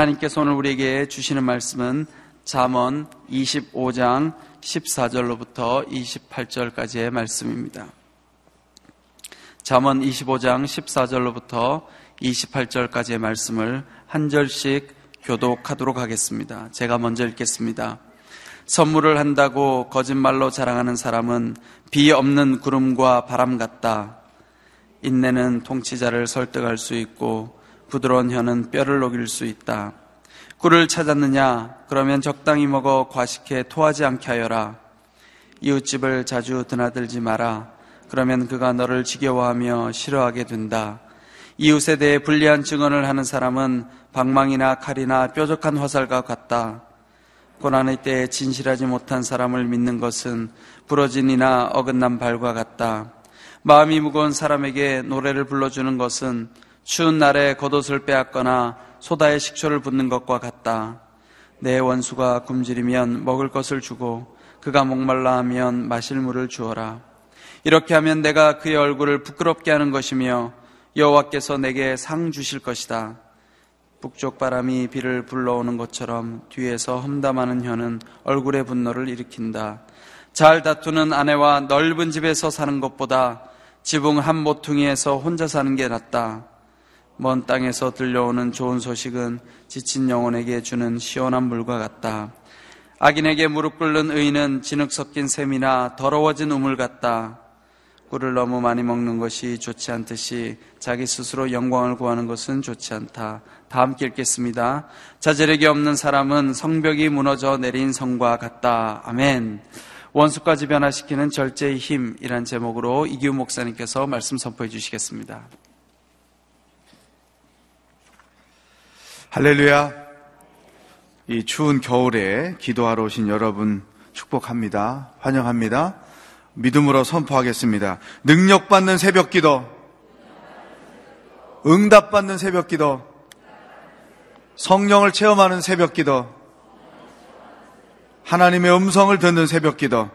하나님께서 오늘 우리에게 주시는 말씀은 잠언 25장 14절로부터 28절까지의 말씀입니다. 잠언 25장 14절로부터 28절까지의 말씀을 한 절씩 교독하도록 하겠습니다. 제가 먼저 읽겠습니다. 선물을 한다고 거짓말로 자랑하는 사람은 비 없는 구름과 바람 같다. 인내는 통치자를 설득할 수 있고 부드러운 혀는 뼈를 녹일 수 있다. 꿀을 찾았느냐? 그러면 적당히 먹어 과식해 토하지 않게 하여라. 이웃집을 자주 드나들지 마라. 그러면 그가 너를 지겨워하며 싫어하게 된다. 이웃에 대해 불리한 증언을 하는 사람은 방망이나 칼이나 뾰족한 화살과 같다. 고난의 때에 진실하지 못한 사람을 믿는 것은 부러진 이나 어긋난 발과 같다. 마음이 무거운 사람에게 노래를 불러주는 것은 추운 날에 겉옷을 빼앗거나 소다에 식초를 붓는 것과 같다. 내 원수가 굶주리면 먹을 것을 주고 그가 목말라 하면 마실 물을 주어라. 이렇게 하면 내가 그의 얼굴을 부끄럽게 하는 것이며 여호와께서 내게 상 주실 것이다. 북쪽 바람이 비를 불러오는 것처럼 뒤에서 험담하는 혀는 얼굴의 분노를 일으킨다. 잘 다투는 아내와 넓은 집에서 사는 것보다 지붕 한 모퉁이에서 혼자 사는 게 낫다. 먼 땅에서 들려오는 좋은 소식은 지친 영혼에게 주는 시원한 물과 같다. 악인에게 무릎 꿇는 의인은 진흙 섞인 샘이나 더러워진 우물 같다. 꿀을 너무 많이 먹는 것이 좋지 않듯이 자기 스스로 영광을 구하는 것은 좋지 않다. 다 함께 읽겠습니다. 자제력이 없는 사람은 성벽이 무너져 내린 성과 같다. 아멘. 원수까지 변화시키는 절제의 힘이란 제목으로 이기우 목사님께서 말씀 선포해 주시겠습니다. 할렐루야. 이 추운 겨울에 기도하러 오신 여러분 축복합니다. 환영합니다. 믿음으로 선포하겠습니다. 능력받는 새벽 기도, 응답받는 새벽 기도, 성령을 체험하는 새벽 기도, 하나님의 음성을 듣는 새벽 기도.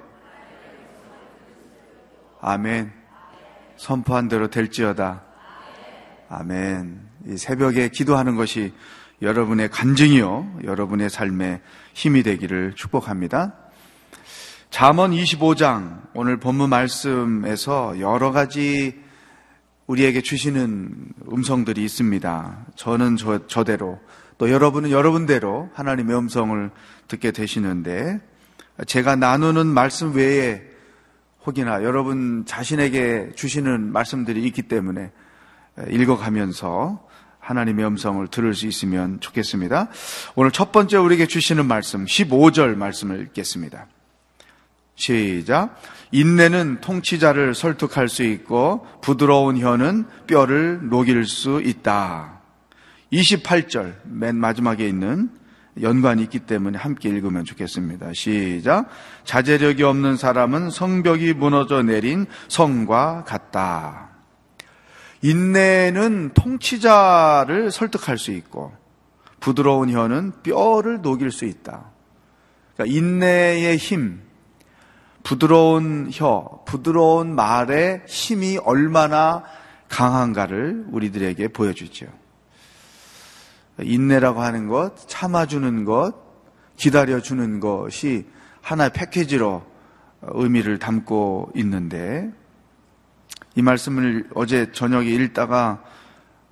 아멘. 선포한 대로 될지어다. 아멘. 이 새벽에 기도하는 것이 여러분의 간증이요. 여러분의 삶에 힘이 되기를 축복합니다. 잠언 25장 오늘 본문 말씀에서 여러 가지 우리에게 주시는 음성들이 있습니다. 저는 저, 저대로 또 여러분은 여러분대로 하나님의 음성을 듣게 되시는데 제가 나누는 말씀 외에 혹이나 여러분 자신에게 주시는 말씀들이 있기 때문에 읽어가면서 하나님의 음성을 들을 수 있으면 좋겠습니다. 오늘 첫 번째 우리에게 주시는 말씀 15절 말씀을 읽겠습니다. 시작. 인내는 통치자를 설득할 수 있고 부드러운 혀는 뼈를 녹일 수 있다. 28절 맨 마지막에 있는 연관이 있기 때문에 함께 읽으면 좋겠습니다. 시작. 자제력이 없는 사람은 성벽이 무너져 내린 성과 같다. 인내는 통치자를 설득할 수 있고 부드러운 혀는 뼈를 녹일 수 있다. 그러니까 인내의 힘, 부드러운 혀, 부드러운 말의 힘이 얼마나 강한가를 우리들에게 보여주죠. 인내라고 하는 것, 참아주는 것, 기다려주는 것이 하나의 패키지로 의미를 담고 있는데, 이 말씀을 어제 저녁에 읽다가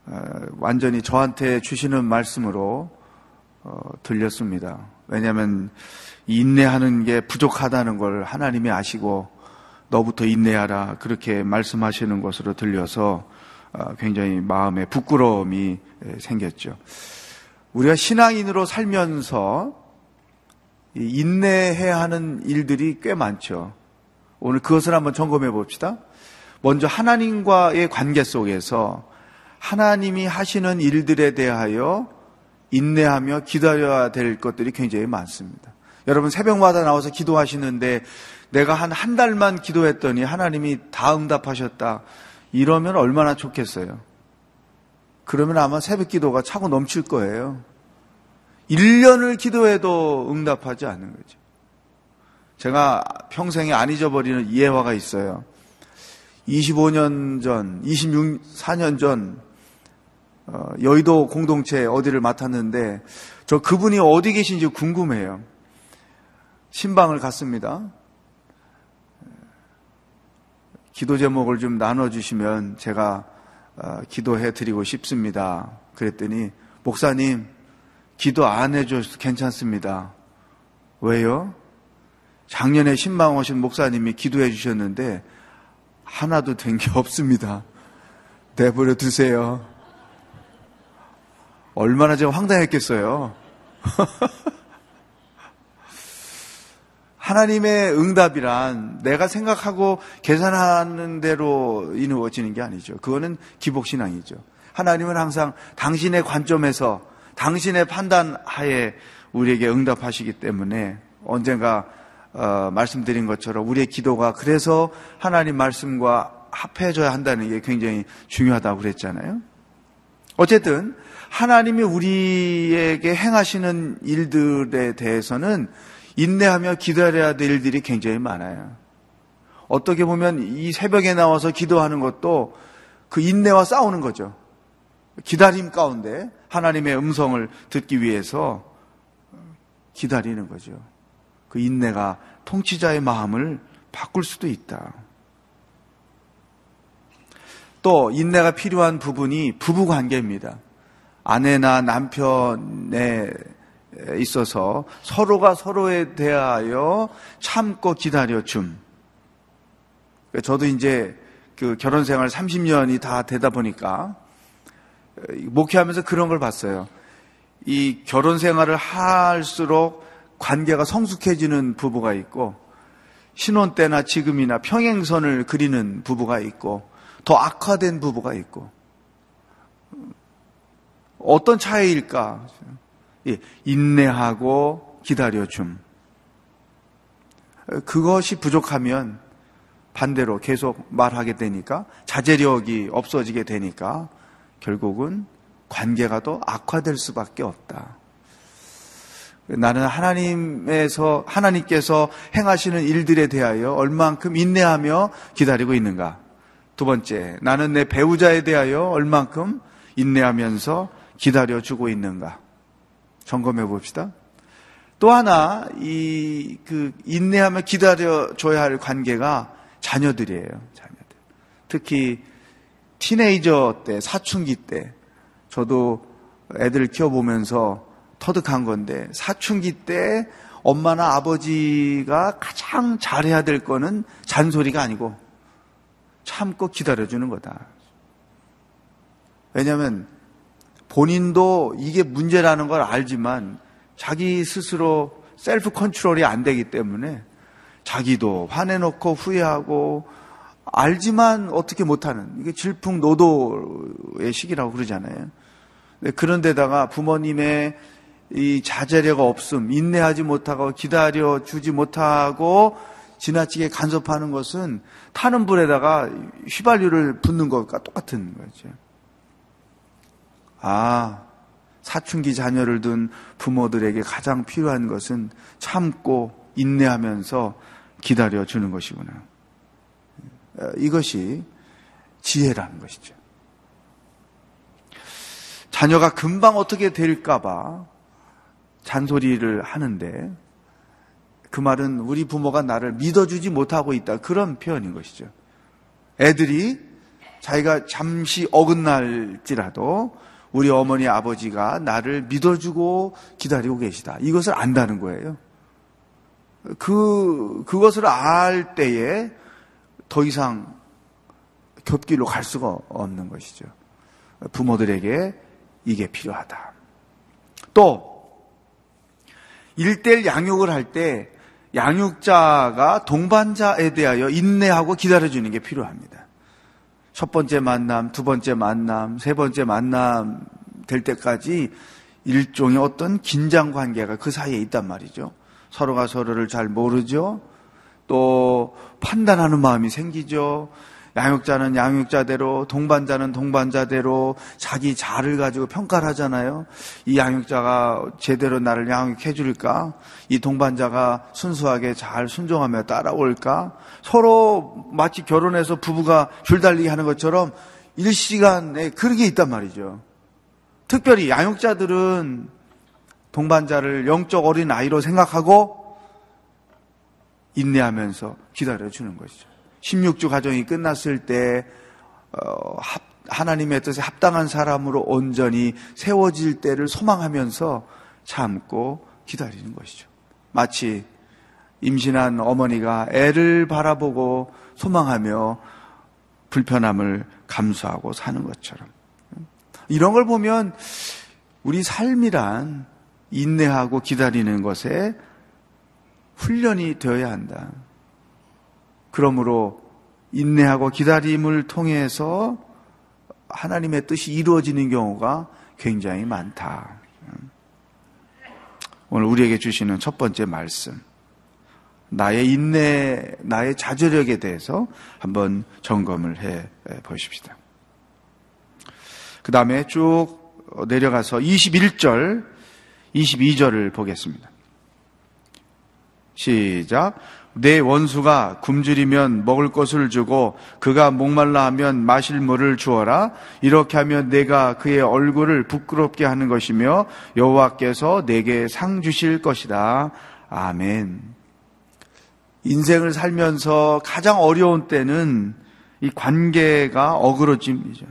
어, 완전히 저한테 주시는 말씀으로 어, 들렸습니다. 왜냐하면 인내하는 게 부족하다는 걸 하나님이 아시고 너부터 인내하라 그렇게 말씀하시는 것으로 들려서 어, 굉장히 마음에 부끄러움이 생겼죠. 우리가 신앙인으로 살면서 인내해야 하는 일들이 꽤 많죠. 오늘 그것을 한번 점검해 봅시다. 먼저 하나님과의 관계 속에서 하나님이 하시는 일들에 대하여 인내하며 기다려야 될 것들이 굉장히 많습니다. 여러분 새벽마다 나와서 기도하시는데 내가 한 한 달만 기도했더니 하나님이 다 응답하셨다. 이러면 얼마나 좋겠어요. 그러면 아마 새벽 기도가 차고 넘칠 거예요. 1년을 기도해도 응답하지 않는 거죠. 제가 평생에 안 잊어버리는 이해화가 있어요. 25년 전, 26, 4년 전 어, 여의도 공동체 어디를 맡았는데 저 그분이 어디 계신지 궁금해요. 신방을 갔습니다. 기도 제목을 좀 나눠주시면 제가 어, 기도해 드리고 싶습니다. 그랬더니 목사님 기도 안 해줘도 괜찮습니다. 왜요? 작년에 신방 오신 목사님이 기도해 주셨는데 하나도 된 게 없습니다. 내버려 두세요. 얼마나 제가 황당했겠어요. 하나님의 응답이란 내가 생각하고 계산하는 대로 이루어지는 게 아니죠. 그거는 기복신앙이죠. 하나님은 항상 당신의 관점에서 당신의 판단 하에 우리에게 응답하시기 때문에 언젠가 어, 말씀드린 것처럼 우리의 기도가 그래서 하나님 말씀과 합해져야 한다는 게 굉장히 중요하다고 그랬잖아요. 어쨌든 하나님이 우리에게 행하시는 일들에 대해서는 인내하며 기다려야 될 일들이 굉장히 많아요. 어떻게 보면 이 새벽에 나와서 기도하는 것도 그 인내와 싸우는 거죠. 기다림 가운데 하나님의 음성을 듣기 위해서 기다리는 거죠. 그 인내가 통치자의 마음을 바꿀 수도 있다. 또 인내가 필요한 부분이 부부 관계입니다. 아내나 남편에 있어서 서로가 서로에 대하여 참고 기다려 줌. 저도 이제 그 결혼 생활 30년이 다 되다 보니까 목회하면서 그런 걸 봤어요. 이 결혼 생활을 할수록 관계가 성숙해지는 부부가 있고 신혼 때나 지금이나 평행선을 그리는 부부가 있고 더 악화된 부부가 있고 어떤 차이일까? 예, 인내하고 기다려줌. 그것이 부족하면 반대로 계속 말하게 되니까 자제력이 없어지게 되니까 결국은 관계가 더 악화될 수밖에 없다. 나는 하나님에서 하나님께서 행하시는 일들에 대하여 얼만큼 인내하며 기다리고 있는가? 두 번째, 나는 내 배우자에 대하여 얼만큼 인내하면서 기다려 주고 있는가? 점검해 봅시다. 또 하나, 이, 그, 인내하며 기다려 줘야 할 관계가 자녀들이에요. 자녀들. 특히, 티네이저 때, 사춘기 때, 저도 애들을 키워 보면서 터득한 건데, 사춘기 때 엄마나 아버지가 가장 잘해야 될 거는 잔소리가 아니고, 참고 기다려주는 거다. 왜냐하면 본인도 이게 문제라는 걸 알지만 자기 스스로 셀프 컨트롤이 안 되기 때문에 자기도 화내놓고 후회하고 알지만 어떻게 못하는 이게 질풍노도의 시기라고 그러잖아요. 그런데다가 부모님의 이 자제력 없음, 인내하지 못하고 기다려 주지 못하고 지나치게 간섭하는 것은 타는 불에다가 휘발유를 붓는 것과 똑같은 거죠. 아, 사춘기 자녀를 둔 부모들에게 가장 필요한 것은 참고 인내하면서 기다려 주는 것이구나. 이것이 지혜라는 것이죠. 자녀가 금방 어떻게 될까봐 잔소리를 하는데 그 말은 우리 부모가 나를 믿어주지 못하고 있다. 그런 표현인 것이죠. 애들이 자기가 잠시 어긋날지라도 우리 어머니 아버지가 나를 믿어주고 기다리고 계시다. 이것을 안다는 거예요. 그, 그것을 알 때에 더 이상 겹길로 갈 수가 없는 것이죠. 부모들에게 이게 필요하다. 또, 일대일 양육을 할 때 양육자가 동반자에 대하여 인내하고 기다려주는 게 필요합니다. 첫 번째 만남, 두 번째 만남, 세 번째 만남 될 때까지 일종의 어떤 긴장 관계가 그 사이에 있단 말이죠. 서로가 서로를 잘 모르죠. 또 판단하는 마음이 생기죠. 양육자는 양육자대로, 동반자는 동반자대로 자기 자를 가지고 평가를 하잖아요. 이 양육자가 제대로 나를 양육해 줄까? 이 동반자가 순수하게 잘 순종하며 따라올까? 서로 마치 결혼해서 부부가 줄달리기 하는 것처럼 일시간에 그런 게 있단 말이죠. 특별히 양육자들은 동반자를 영적 어린 아이로 생각하고 인내하면서 기다려주는 것이죠. 16주 가정이 끝났을 때 어, 하나님의 뜻에 합당한 사람으로 온전히 세워질 때를 소망하면서 참고 기다리는 것이죠. 마치 임신한 어머니가 애를 바라보고 소망하며 불편함을 감수하고 사는 것처럼. 이런 걸 보면 우리 삶이란 인내하고 기다리는 것에 훈련이 되어야 한다. 그러므로 인내하고 기다림을 통해서 하나님의 뜻이 이루어지는 경우가 굉장히 많다. 오늘 우리에게 주시는 첫 번째 말씀. 나의 인내, 나의 자제력에 대해서 한번 점검을 해 보십시다. 그 다음에 쭉 내려가서 21절, 22절을 보겠습니다. 시작. 내 원수가 굶주리면 먹을 것을 주고 그가 목말라 하면 마실 물을 주어라. 이렇게 하면 내가 그의 얼굴을 부끄럽게 하는 것이며 여호와께서 내게 상 주실 것이다. 아멘. 인생을 살면서 가장 어려운 때는 이 관계가 어그러짐이죠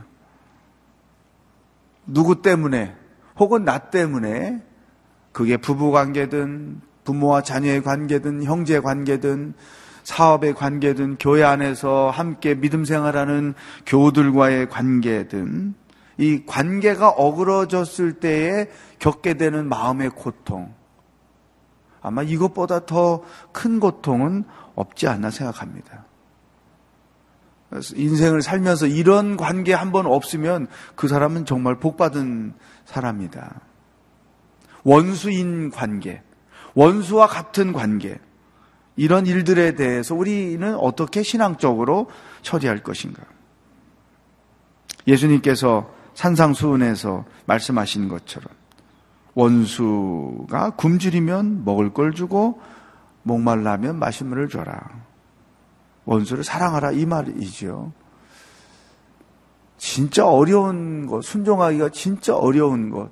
누구 때문에 혹은 나 때문에 그게 부부 관계든 부모와 자녀의 관계든 형제 관계든 사업의 관계든 교회 안에서 함께 믿음 생활하는 교우들과의 관계든 이 관계가 어그러졌을 때에 겪게 되는 마음의 고통 아마 이것보다 더 큰 고통은 없지 않나 생각합니다. 인생을 살면서 이런 관계 한 번 없으면 그 사람은 정말 복받은 사람이다. 원수인 관계, 원수와 같은 관계, 이런 일들에 대해서 우리는 어떻게 신앙적으로 처리할 것인가? 예수님께서 산상수훈에서 말씀하신 것처럼 원수가 굶주리면 먹을 걸 주고 목말라면 마실 물을 줘라. 원수를 사랑하라 이 말이지요. 진짜 어려운 것, 순종하기가 진짜 어려운 것.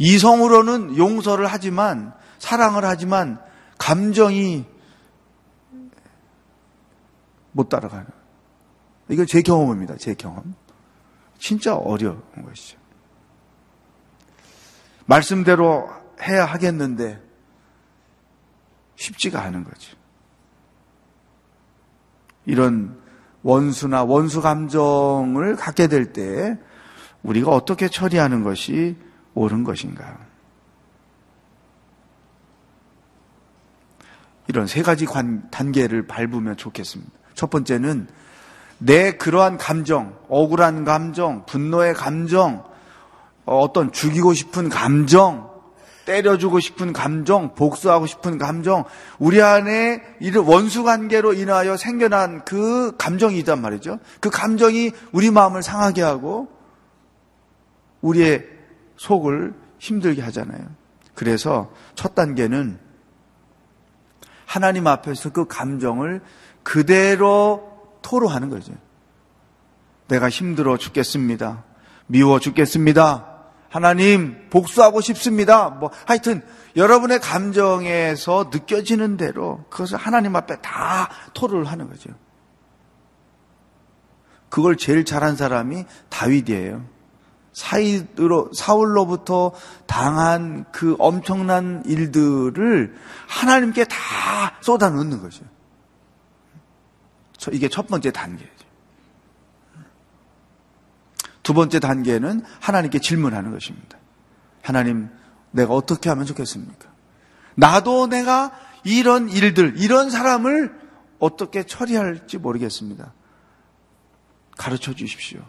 이성으로는 용서를 하지만 사랑을 하지만 감정이 못 따라가는. 이건 제 경험입니다. 제 경험. 진짜 어려운 것이죠. 말씀대로 해야 하겠는데 쉽지가 않은 거죠. 이런 원수나 원수 감정을 갖게 될 때 우리가 어떻게 처리하는 것이 옳은 것인가? 이런 세 가지 관, 단계를 밟으면 좋겠습니다. 첫 번째는 내 그러한 감정, 억울한 감정, 분노의 감정, 어떤 죽이고 싶은 감정, 때려주고 싶은 감정, 복수하고 싶은 감정, 우리 안에 이런 원수 관계로 인하여 생겨난 그 감정이 있단 말이죠. 그 감정이 우리 마음을 상하게 하고 우리의 속을 힘들게 하잖아요. 그래서 첫 단계는 하나님 앞에서 그 감정을 그대로 토로하는 거죠. 내가 힘들어 죽겠습니다. 미워 죽겠습니다. 하나님 복수하고 싶습니다. 뭐 하여튼 여러분의 감정에서 느껴지는 대로 그것을 하나님 앞에 다 토로를 하는 거죠. 그걸 제일 잘한 사람이 다윗이에요. 사이로 사울로부터 당한 그 엄청난 일들을 하나님께 다 쏟아 넣는 거죠. 이게 첫 번째 단계죠. 두 번째 단계는 하나님께 질문하는 것입니다. 하나님, 내가 어떻게 하면 좋겠습니까? 나도 내가 이런 일들, 이런 사람을 어떻게 처리할지 모르겠습니다. 가르쳐 주십시오.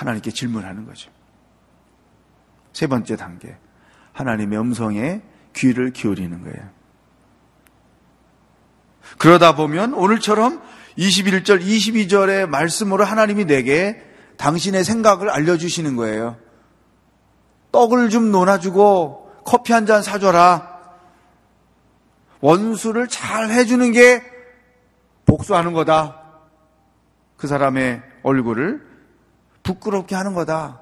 하나님께 질문하는 거죠. 세 번째 단계. 하나님의 음성에 귀를 기울이는 거예요. 그러다 보면 오늘처럼 21절, 22절의 말씀으로 하나님이 내게 당신의 생각을 알려주시는 거예요. 떡을 좀 논아주고 커피 한 잔 사줘라. 원수를 잘 해주는 게 복수하는 거다. 그 사람의 얼굴을 부끄럽게 하는 거다.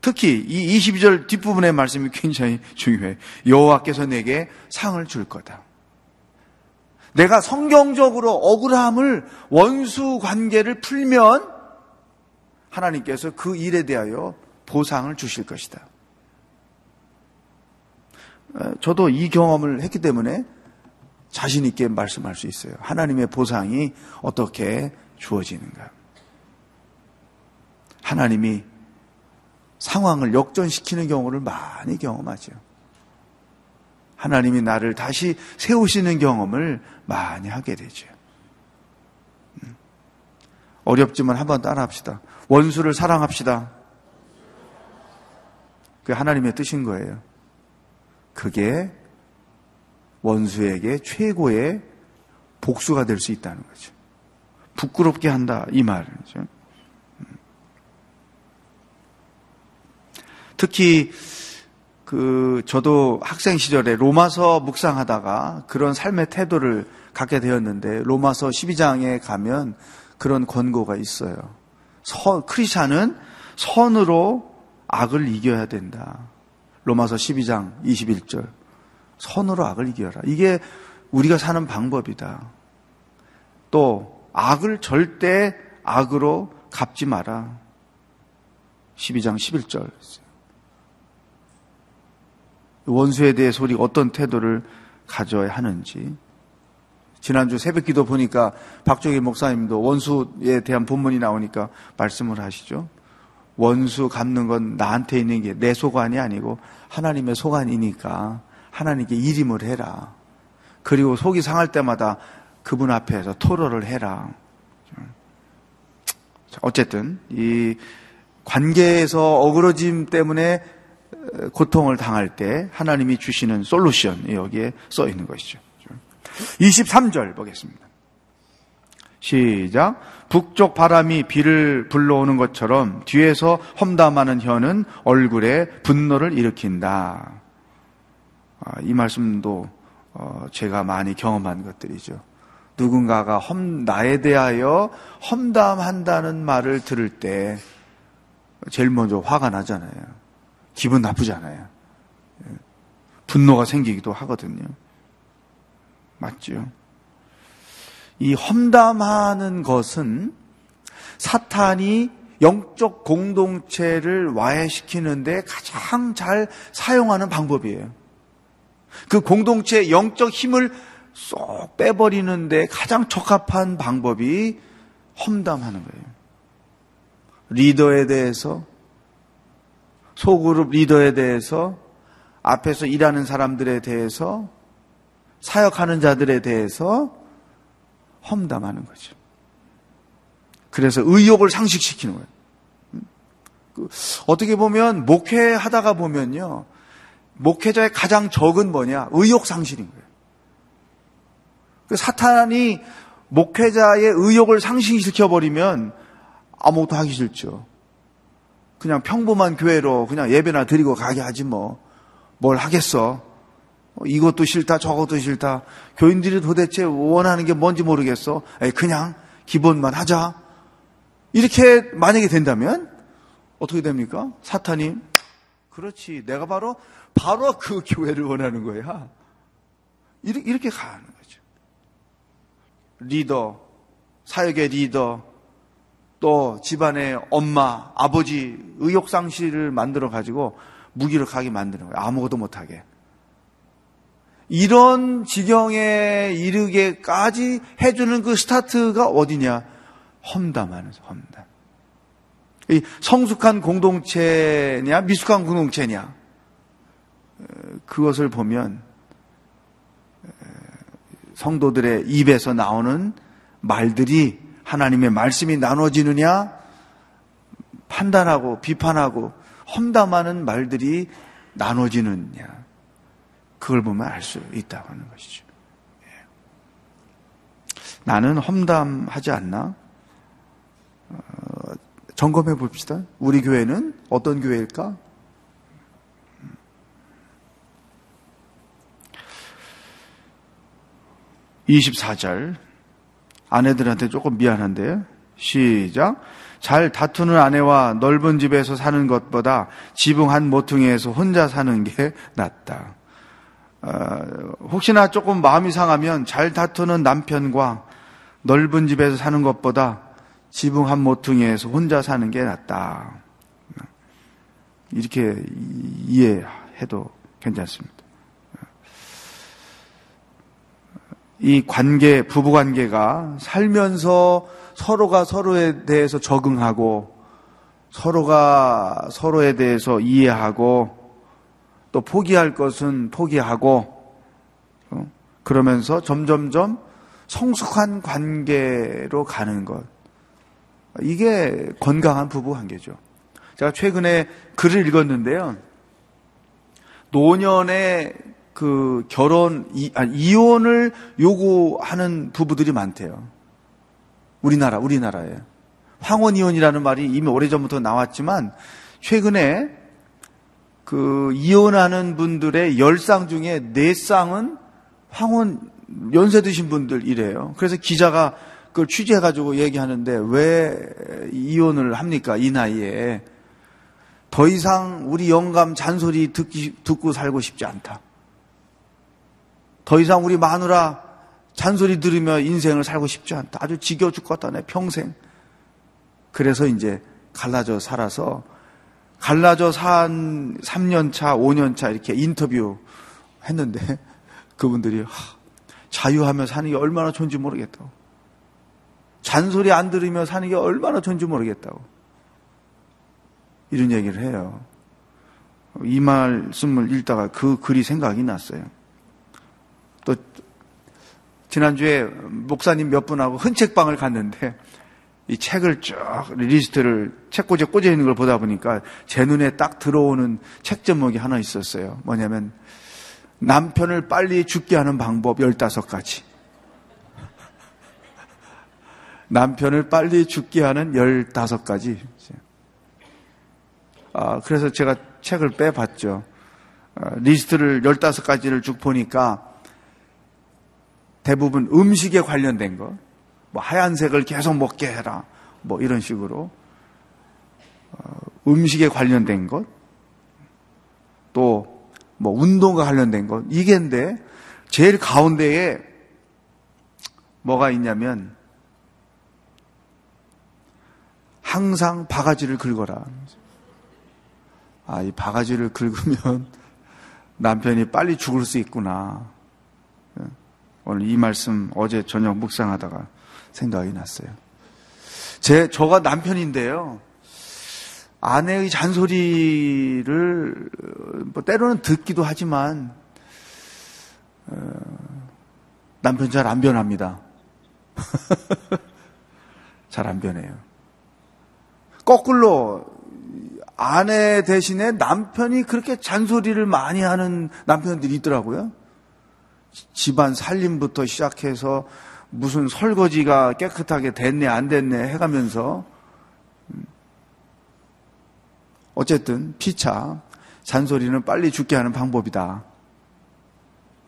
특히 이 22절 뒷부분의 말씀이 굉장히 중요해요. 여호와께서 내게 상을 줄 거다. 내가 성경적으로 억울함을 원수 관계를 풀면 하나님께서 그 일에 대하여 보상을 주실 것이다. 저도 이 경험을 했기 때문에 자신 있게 말씀할 수 있어요. 하나님의 보상이 어떻게 주어지는가. 하나님이 상황을 역전시키는 경우를 많이 경험하죠. 하나님이 나를 다시 세우시는 경험을 많이 하게 되죠. 음. 어렵지만 한번 따라 합시다. 원수를 사랑합시다. 그 하나님의 뜻인 거예요. 그게 원수에게 최고의 복수가 될 수 있다는 거죠. 부끄럽게 한다 이 말이죠. 특히 그 저도 학생 시절에 로마서 묵상하다가 그런 삶의 태도를 갖게 되었는데 로마서 12장에 가면 그런 권고가 있어요. 선, 크리스찬은 선으로 악을 이겨야 된다. 로마서 12장 21절. 선으로 악을 이겨라. 이게 우리가 사는 방법이다. 또 악을 절대 악으로 갚지 마라. 12장 11절. 원수에 대해서 우리가 어떤 태도를 가져야 하는지. 지난주 새벽 기도 보니까 박종희 목사님도 원수에 대한 본문이 나오니까 말씀을 하시죠. 원수 갚는 건 나한테 있는 게 내 소관이 아니고 하나님의 소관이니까 하나님께 일임을 해라. 그리고 속이 상할 때마다 그분 앞에서 토로를 해라. 어쨌든 이 관계에서 어그러짐 때문에 고통을 당할 때 하나님이 주시는 솔루션 여기에 써 있는 것이죠. 23절 보겠습니다. 시작. 북쪽 바람이 비를 불러오는 것처럼 뒤에서 험담하는 혀는 얼굴에 분노를 일으킨다. 아, 이 말씀도 어, 제가 많이 경험한 것들이죠. 누군가가 험, 나에 대하여 험담한다는 말을 들을 때 제일 먼저 화가 나잖아요. 기분 나쁘잖아요. 예. 분노가 생기기도 하거든요. 맞죠? 이 험담하는 것은 사탄이 영적 공동체를 와해시키는데 가장 잘 사용하는 방법이에요. 그 공동체의 영적 힘을 쏙 빼버리는데 가장 적합한 방법이 험담하는 거예요. 리더에 대해서, 소그룹 리더에 대해서, 앞에서 일하는 사람들에 대해서, 사역하는 자들에 대해서 험담하는 거죠. 그래서 의욕을 상식시키는 거예요. 그 어떻게 보면 목회하다가 보면요. 목회자의 가장 적은 뭐냐? 의욕 상실인 거예요. 그 사탄이 목회자의 의욕을 상실시켜 버리면 아무것도 하기 싫죠. 그냥 평범한 교회로 그냥 예배나 드리고 가게 하지 뭐. 뭘 하겠어. 이것도 싫다, 저것도 싫다. 교인들이 도대체 원하는 게 뭔지 모르겠어. 그냥 기본만 하자. 이렇게 만약에 된다면 어떻게 됩니까? 사탄이 그렇지. 내가 바로 바로 그 교회를 원하는 거야. 이렇게 가는 거죠. 리더, 사역의 리더, 또 집안의 엄마, 아버지 의욕상실을 만들어 가지고 무기력하게 만드는 거예요. 아무것도 못하게. 이런 지경에 이르게까지 해주는 그 스타트가 어디냐? 험담하는 험담. 성숙한 공동체냐, 미숙한 공동체냐. 그것을 보면 성도들의 입에서 나오는 말들이 하나님의 말씀이 나눠지느냐 판단하고 비판하고 험담하는 말들이 나눠지느냐 그걸 보면 알 수 있다고 하는 것이죠. 예. 나는 험담하지 않나? 어, 점검해 봅시다. 우리 교회는 어떤 교회일까? 24절. 아내들한테 조금 미안한데 시작. 잘 다투는 아내와 넓은 집에서 사는 것보다 지붕 한 모퉁이에서 혼자 사는 게 낫다. 어, 혹시나 조금 마음이 상하면 잘 다투는 남편과 넓은 집에서 사는 것보다 지붕 한 모퉁이에서 혼자 사는 게 낫다. 이렇게 이해해도 괜찮습니다. 이 관계, 부부 관계가 살면서 서로가 서로에 대해서 적응하고 서로가 서로에 대해서 이해하고 또 포기할 것은 포기하고 어? 그러면서 점점점 성숙한 관계로 가는 것. 이게 건강한 부부 관계죠. 제가 최근에 글을 읽었는데요. 노년의 그 결혼, 이, 아니, 이혼을 요구하는 부부들이 많대요. 우리나라, 우리나라에. 황혼 이혼이라는 말이 이미 오래전부터 나왔지만, 최근에 그 이혼하는 분들의 열 쌍 중에 네 쌍은 황혼 연세 드신 분들이래요. 그래서 기자가 그걸 취재해가지고 얘기하는데 왜 이혼을 합니까? 이 나이에. 더 이상 우리 영감 잔소리 듣기, 듣고 살고 싶지 않다. 더 이상 우리 마누라 잔소리 들으며 인생을 살고 싶지 않다. 아주 지겨 죽겠다, 내 평생. 그래서 이제 갈라져 살아서, 갈라져 산 3년 차, 5년 차 이렇게 인터뷰 했는데, 그분들이, 하, 자유하며 사는 게 얼마나 좋은지 모르겠다고. 잔소리 안 들으며 사는 게 얼마나 좋은지 모르겠다고. 이런 얘기를 해요. 이 말씀을 읽다가 그 글이 생각이 났어요. 또 지난주에 목사님 몇 분하고 흔책방을 갔는데 이 책을 쭉 리스트를 책꽂이에 꽂아 있는 걸 보다 보니까 제 눈에 딱 들어오는 책 제목이 하나 있었어요. 뭐냐면 남편을 빨리 죽게 하는 방법 15가지. 남편을 빨리 죽게 하는 15가지. 아, 그래서 제가 책을 빼봤죠. 아, 리스트를 15가지를 쭉 보니까 대부분 음식에 관련된 것, 뭐 하얀색을 계속 먹게 해라, 뭐 이런 식으로 어, 음식에 관련된 것, 또 뭐 운동과 관련된 것 이게인데 제일 가운데에 뭐가 있냐면 항상 바가지를 긁어라. 아, 이 바가지를 긁으면 남편이 빨리 죽을 수 있구나. 오늘 이 말씀 어제 저녁 묵상하다가 생각이 났어요. 제, 저가 남편인데요. 아내의 잔소리를, 뭐, 때로는 듣기도 하지만, 어, 남편 잘 안 변합니다. 잘 안 변해요. 거꾸로, 아내 대신에 남편이 그렇게 잔소리를 많이 하는 남편들이 있더라고요. 집안 살림부터 시작해서 무슨 설거지가 깨끗하게 됐네 안 됐네 해가면서 음. 어쨌든 피차 잔소리는 빨리 죽게 하는 방법이다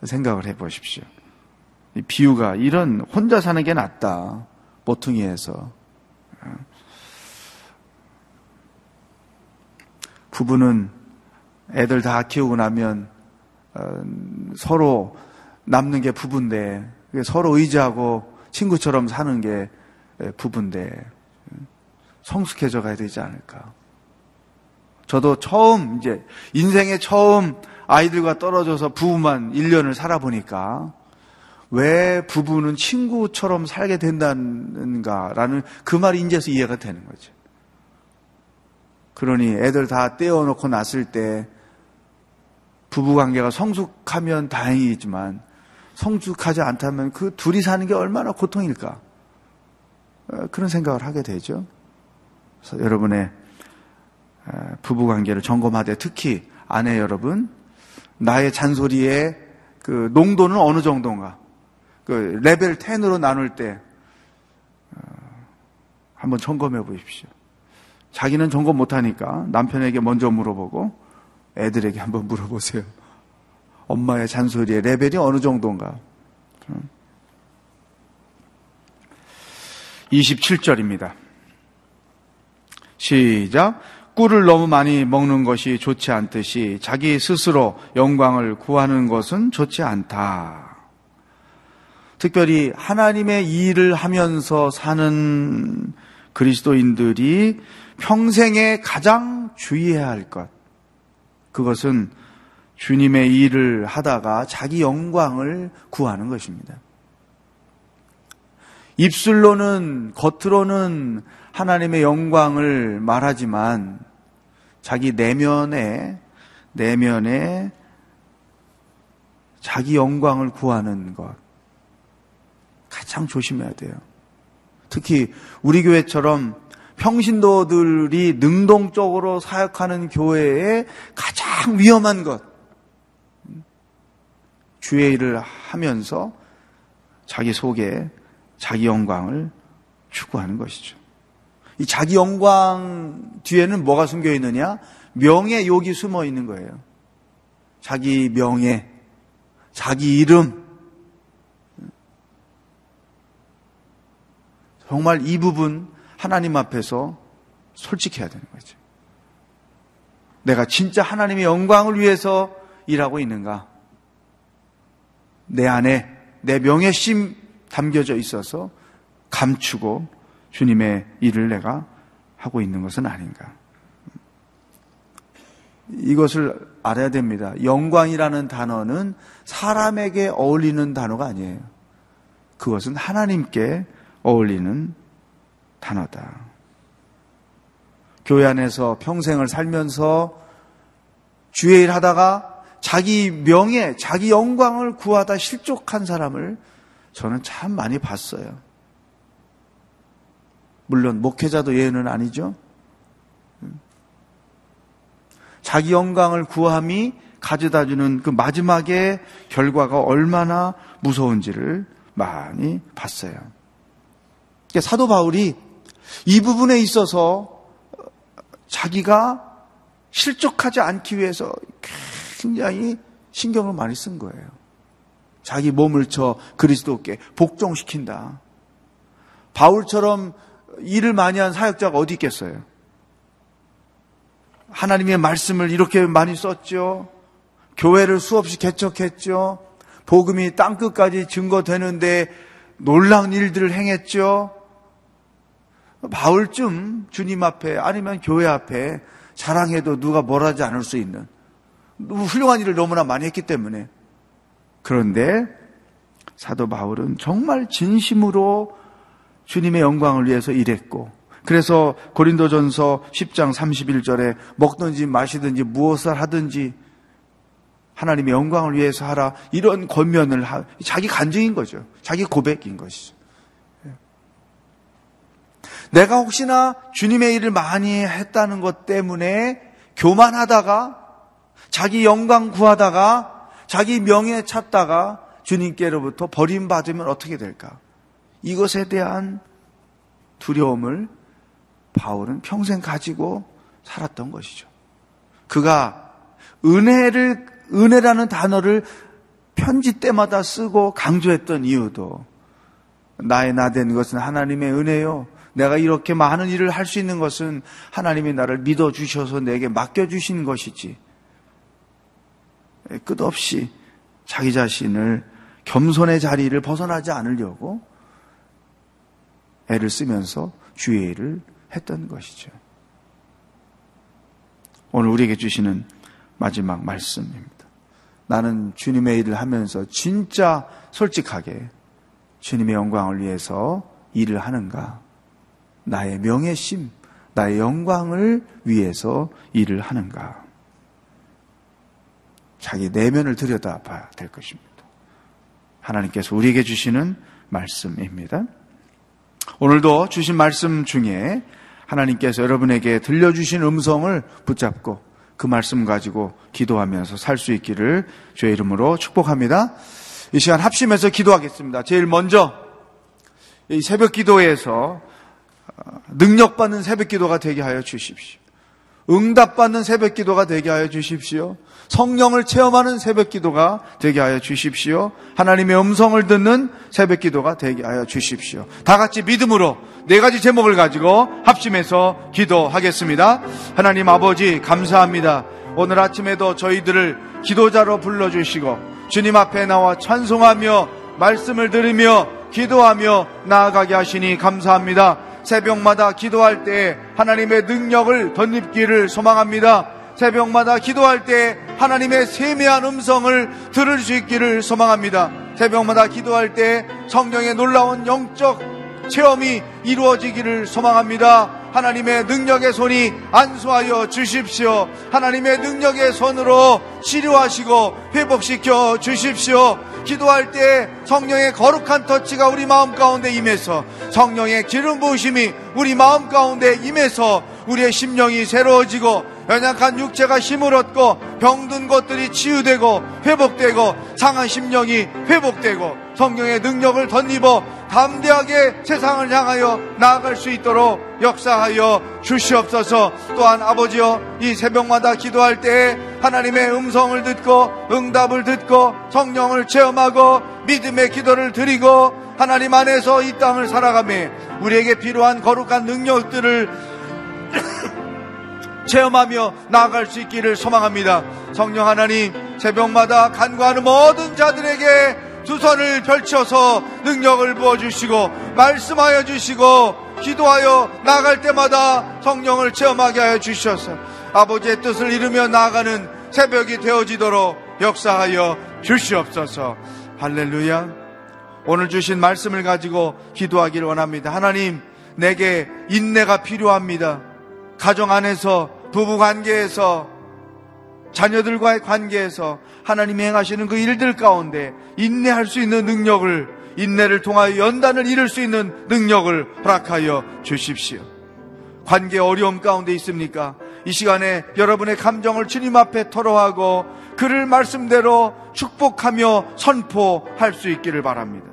생각을 해 보십시오. 이 비유가 이런 혼자 사는 게 낫다 모퉁이에서 부부는 애들 다 키우고 나면 어, 서로 남는 게 부부인데 서로 의지하고 친구처럼 사는 게 부부인데 성숙해져 가야 되지 않을까. 저도 처음 이제 인생에 처음 아이들과 떨어져서 부부만 1년을 살아보니까 왜 부부는 친구처럼 살게 된다는가라는 그 말이 인제서 이해가 되는 거죠. 그러니 애들 다 떼어놓고 났을 때 부부 관계가 성숙하면 다행이지만 성숙하지 않다면 그 둘이 사는 게 얼마나 고통일까? 어, 그런 생각을 하게 되죠. 그래서 여러분의 부부 관계를 점검하되 특히 아내 여러분, 나의 잔소리의 그 농도는 어느 정도인가? 그 레벨 10으로 나눌 때 어, 한번 점검해 보십시오. 자기는 점검 못하니까 남편에게 먼저 물어보고 애들에게 한번 물어보세요. 엄마의 잔소리의 레벨이 어느 정도인가. 27절입니다. 시작. 꿀을 너무 많이 먹는 것이 좋지 않듯이 자기 스스로 영광을 구하는 것은 좋지 않다. 특별히 하나님의 일을 하면서 사는 그리스도인들이 평생에 가장 주의해야 할 것. 그것은 주님의 일을 하다가 자기 영광을 구하는 것입니다. 입술로는, 겉으로는 하나님의 영광을 말하지만 자기 내면에, 내면에 자기 영광을 구하는 것. 가장 조심해야 돼요. 특히 우리 교회처럼 평신도들이 능동적으로 사역하는 교회의 가장 위험한 것. 주의 일을 하면서 자기 속에 자기 영광을 추구하는 것이죠. 이 자기 영광 뒤에는 뭐가 숨겨 있느냐? 명예 욕이 숨어 있는 거예요. 자기 명예, 자기 이름. 정말 이 부분 하나님 앞에서 솔직해야 되는 거죠. 내가 진짜 하나님의 영광을 위해서 일하고 있는가? 내 안에 내 명예심 담겨져 있어서 감추고 주님의 일을 내가 하고 있는 것은 아닌가. 이것을 알아야 됩니다. 영광이라는 단어는 사람에게 어울리는 단어가 아니에요. 그것은 하나님께 어울리는 단어다. 교회 안에서 평생을 살면서 주의 일 하다가 자기 명예, 자기 영광을 구하다 실족한 사람을 저는 참 많이 봤어요. 물론 목회자도 예는 아니죠. 자기 영광을 구함이 가져다 주는 그 마지막의 결과가 얼마나 무서운지를 많이 봤어요. 그러니까 사도 바울이 이 부분에 있어서 자기가 실족하지 않기 위해서 굉장히 신경을 많이 쓴 거예요. 자기 몸을 쳐 그리스도께 복종시킨다. 바울처럼 일을 많이 한 사역자가 어디 있겠어요? 하나님의 말씀을 이렇게 많이 썼죠. 교회를 수없이 개척했죠. 복음이 땅끝까지 증거되는데 놀라운 일들을 행했죠. 바울쯤 주님 앞에 아니면 교회 앞에 자랑해도 누가 뭘 하지 않을 수 있는 훌륭한 일을 너무나 많이 했기 때문에 그런데 사도 바울은 정말 진심으로 주님의 영광을 위해서 일했고 그래서 고린도전서 10장 31절에 먹든지 마시든지 무엇을 하든지 하나님의 영광을 위해서 하라 이런 권면을 하, 자기 간증인 거죠. 자기 고백인 것이죠. 내가 혹시나 주님의 일을 많이 했다는 것 때문에 교만하다가 자기 영광 구하다가 자기 명예 찾다가 주님께로부터 버림받으면 어떻게 될까? 이것에 대한 두려움을 바울은 평생 가지고 살았던 것이죠. 그가 은혜를, 은혜라는 단어를 편지 때마다 쓰고 강조했던 이유도 나의 나 된 것은 하나님의 은혜요. 내가 이렇게 많은 일을 할 수 있는 것은 하나님이 나를 믿어주셔서 내게 맡겨주신 것이지. 끝없이 자기 자신을 겸손의 자리를 벗어나지 않으려고 애를 쓰면서 주의 일을 했던 것이죠. 오늘 우리에게 주시는 마지막 말씀입니다. 나는 주님의 일을 하면서 진짜 솔직하게 주님의 영광을 위해서 일을 하는가? 나의 명예심, 나의 영광을 위해서 일을 하는가? 자기 내면을 들여다 봐야 될 것입니다. 하나님께서 우리에게 주시는 말씀입니다. 오늘도 주신 말씀 중에 하나님께서 여러분에게 들려주신 음성을 붙잡고 그 말씀 가지고 기도하면서 살 수 있기를 주의 이름으로 축복합니다. 이 시간 합심해서 기도하겠습니다. 제일 먼저 이 새벽 기도에서 능력받는 새벽 기도가 되게 하여 주십시오. 응답받는 새벽 기도가 되게 하여 주십시오. 성령을 체험하는 새벽 기도가 되게 하여 주십시오. 하나님의 음성을 듣는 새벽 기도가 되게 하여 주십시오. 다 같이 믿음으로 네 가지 제목을 가지고 합심해서 기도하겠습니다. 하나님 아버지 감사합니다. 오늘 아침에도 저희들을 기도자로 불러주시고 주님 앞에 나와 찬송하며 말씀을 들으며 기도하며 나아가게 하시니 감사합니다. 새벽마다 기도할 때 하나님의 능력을 덧입기를 소망합니다. 새벽마다 기도할 때 하나님의 세미한 음성을 들을 수 있기를 소망합니다. 새벽마다 기도할 때 성령의 놀라운 영적 체험이 이루어지기를 소망합니다. 하나님의 능력의 손이 안수하여 주십시오. 하나님의 능력의 손으로 치료하시고 회복시켜 주십시오. 기도할 때 성령의 거룩한 터치가 우리 마음 가운데 임해서 성령의 기름 부으심이 우리 마음 가운데 임해서 우리의 심령이 새로워지고 연약한 육체가 힘을 얻고 병든 것들이 치유되고 회복되고 상한 심령이 회복되고 성령의 능력을 덧입어 담대하게 세상을 향하여 나아갈 수 있도록 역사하여 주시옵소서. 또한 아버지여 이 새벽마다 기도할 때에 하나님의 음성을 듣고 응답을 듣고 성령을 체험하고 믿음의 기도를 드리고 하나님 안에서 이 땅을 살아가며 우리에게 필요한 거룩한 능력들을 체험하며 나아갈 수 있기를 소망합니다. 성령 하나님, 새벽마다 간구하는 모든 자들에게 두 손을 펼쳐서 능력을 부어주시고, 말씀하여 주시고, 기도하여 나갈 때마다 성령을 체험하게 하여 주셔서 아버지의 뜻을 이루며 나아가는 새벽이 되어지도록 역사하여 주시옵소서. 할렐루야. 오늘 주신 말씀을 가지고 기도하기를 원합니다. 하나님, 내게 인내가 필요합니다. 가정 안에서 부부 관계에서 자녀들과의 관계에서 하나님이 행하시는 그 일들 가운데 인내할 수 있는 능력을 인내를 통하여 연단을 이룰 수 있는 능력을 허락하여 주십시오. 관계 어려움 가운데 있습니까? 이 시간에 여러분의 감정을 주님 앞에 토로하고 그를 말씀대로 축복하며 선포할 수 있기를 바랍니다.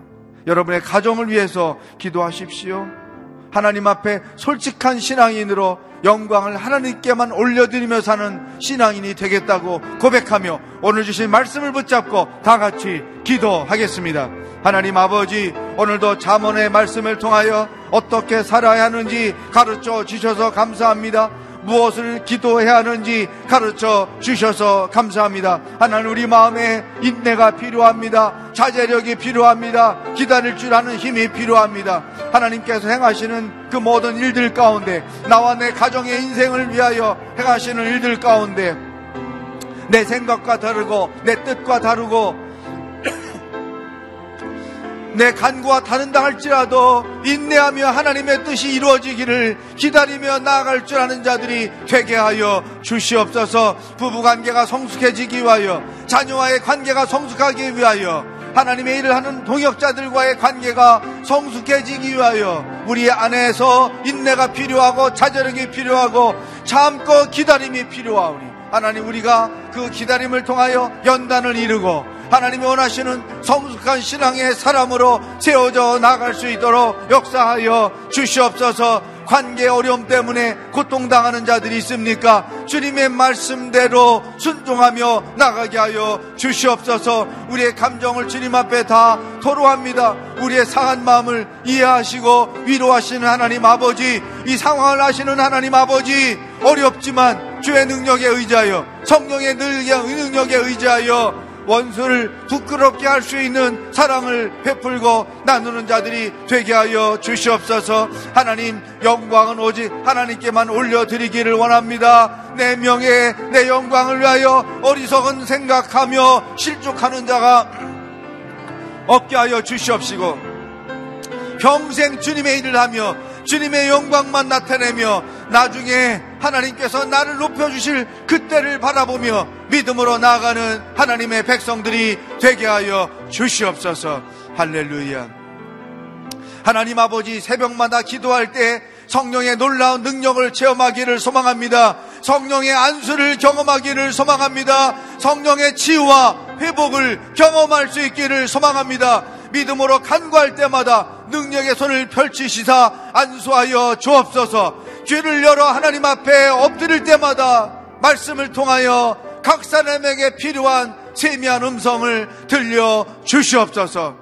여러분의 가정을 위해서 기도하십시오. 하나님 앞에 솔직한 신앙인으로 영광을 하나님께만 올려드리며 사는 신앙인이 되겠다고 고백하며 오늘 주신 말씀을 붙잡고 다 같이 기도하겠습니다. 하나님 아버지, 오늘도 자문의 말씀을 통하여 어떻게 살아야 하는지 가르쳐 주셔서 감사합니다. 무엇을 기도해야 하는지 가르쳐 주셔서 감사합니다. 하나님 우리 마음에 인내가 필요합니다. 자제력이 필요합니다. 기다릴 줄 아는 힘이 필요합니다. 하나님께서 행하시는 그 모든 일들 가운데 나와 내 가정의 인생을 위하여 행하시는 일들 가운데 내 생각과 다르고 내 뜻과 다르고 내 간구와 다른다 할지라도 인내하며 하나님의 뜻이 이루어지기를 기다리며 나아갈 줄 아는 자들이 되게 하여 주시옵소서. 부부 관계가 성숙해지기 위하여 자녀와의 관계가 성숙하기 위하여 하나님의 일을 하는 동역자들과의 관계가 성숙해지기 위하여 우리 안에서 인내가 필요하고 자제력이 필요하고 참고 기다림이 필요하오니 하나님 우리가 그 기다림을 통하여 연단을 이루고 하나님이 원하시는 성숙한 신앙의 사람으로 세워져 나갈 수 있도록 역사하여 주시옵소서 관계 어려움 때문에 고통당하는 자들이 있습니까? 주님의 말씀대로 순종하며 나가게 하여 주시옵소서 우리의 감정을 주님 앞에 다 토로합니다. 우리의 상한 마음을 이해하시고 위로하시는 하나님 아버지, 이 상황을 아시는 하나님 아버지, 어렵지만 주의 능력에 의지하여 성령의 능력에 의지하여 원수를 부끄럽게 할 수 있는 사랑을 베풀고 나누는 자들이 되게 하여 주시옵소서. 하나님 영광은 오직 하나님께만 올려드리기를 원합니다. 내 명예 내 영광을 위하여 어리석은 생각하며 실족하는 자가 없게 하여 주시옵시고 평생 주님의 일을 하며 주님의 영광만 나타내며 나중에 하나님께서 나를 높여주실 그때를 바라보며 믿음으로 나아가는 하나님의 백성들이 되게 하여 주시옵소서 할렐루야 하나님 아버지 새벽마다 기도할 때 성령의 놀라운 능력을 체험하기를 소망합니다. 성령의 안수를 경험하기를 소망합니다. 성령의 치유와 회복을 경험할 수 있기를 소망합니다. 믿음으로 간구할 때마다 능력의 손을 펼치시사 안수하여 주옵소서 죄를 열어 하나님 앞에 엎드릴 때마다 말씀을 통하여 각 사람에게 필요한 세미한 음성을 들려 주시옵소서.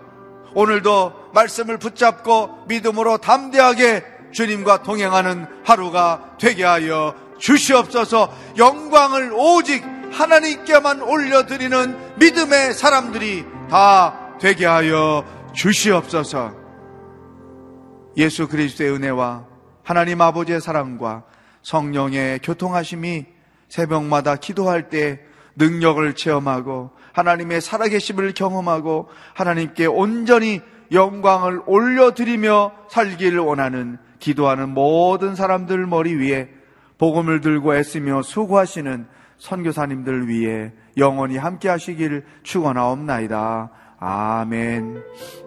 오늘도 말씀을 붙잡고 믿음으로 담대하게 주님과 동행하는 하루가 되게 하여 주시옵소서. 영광을 오직 하나님께만 올려드리는 믿음의 사람들이 다 되게 하여 주시옵소서. 예수 그리스도의 은혜와 하나님 아버지의 사랑과 성령의 교통하심이 새벽마다 기도할 때 능력을 체험하고 하나님의 살아계심을 경험하고 하나님께 온전히 영광을 올려드리며 살기를 원하는 기도하는 모든 사람들 머리 위에 복음을 들고 애쓰며 수고하시는 선교사님들 위해 영원히 함께 하시길 축원하옵나이다. 아멘.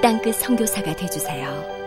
땅끝 성교사가 되주세요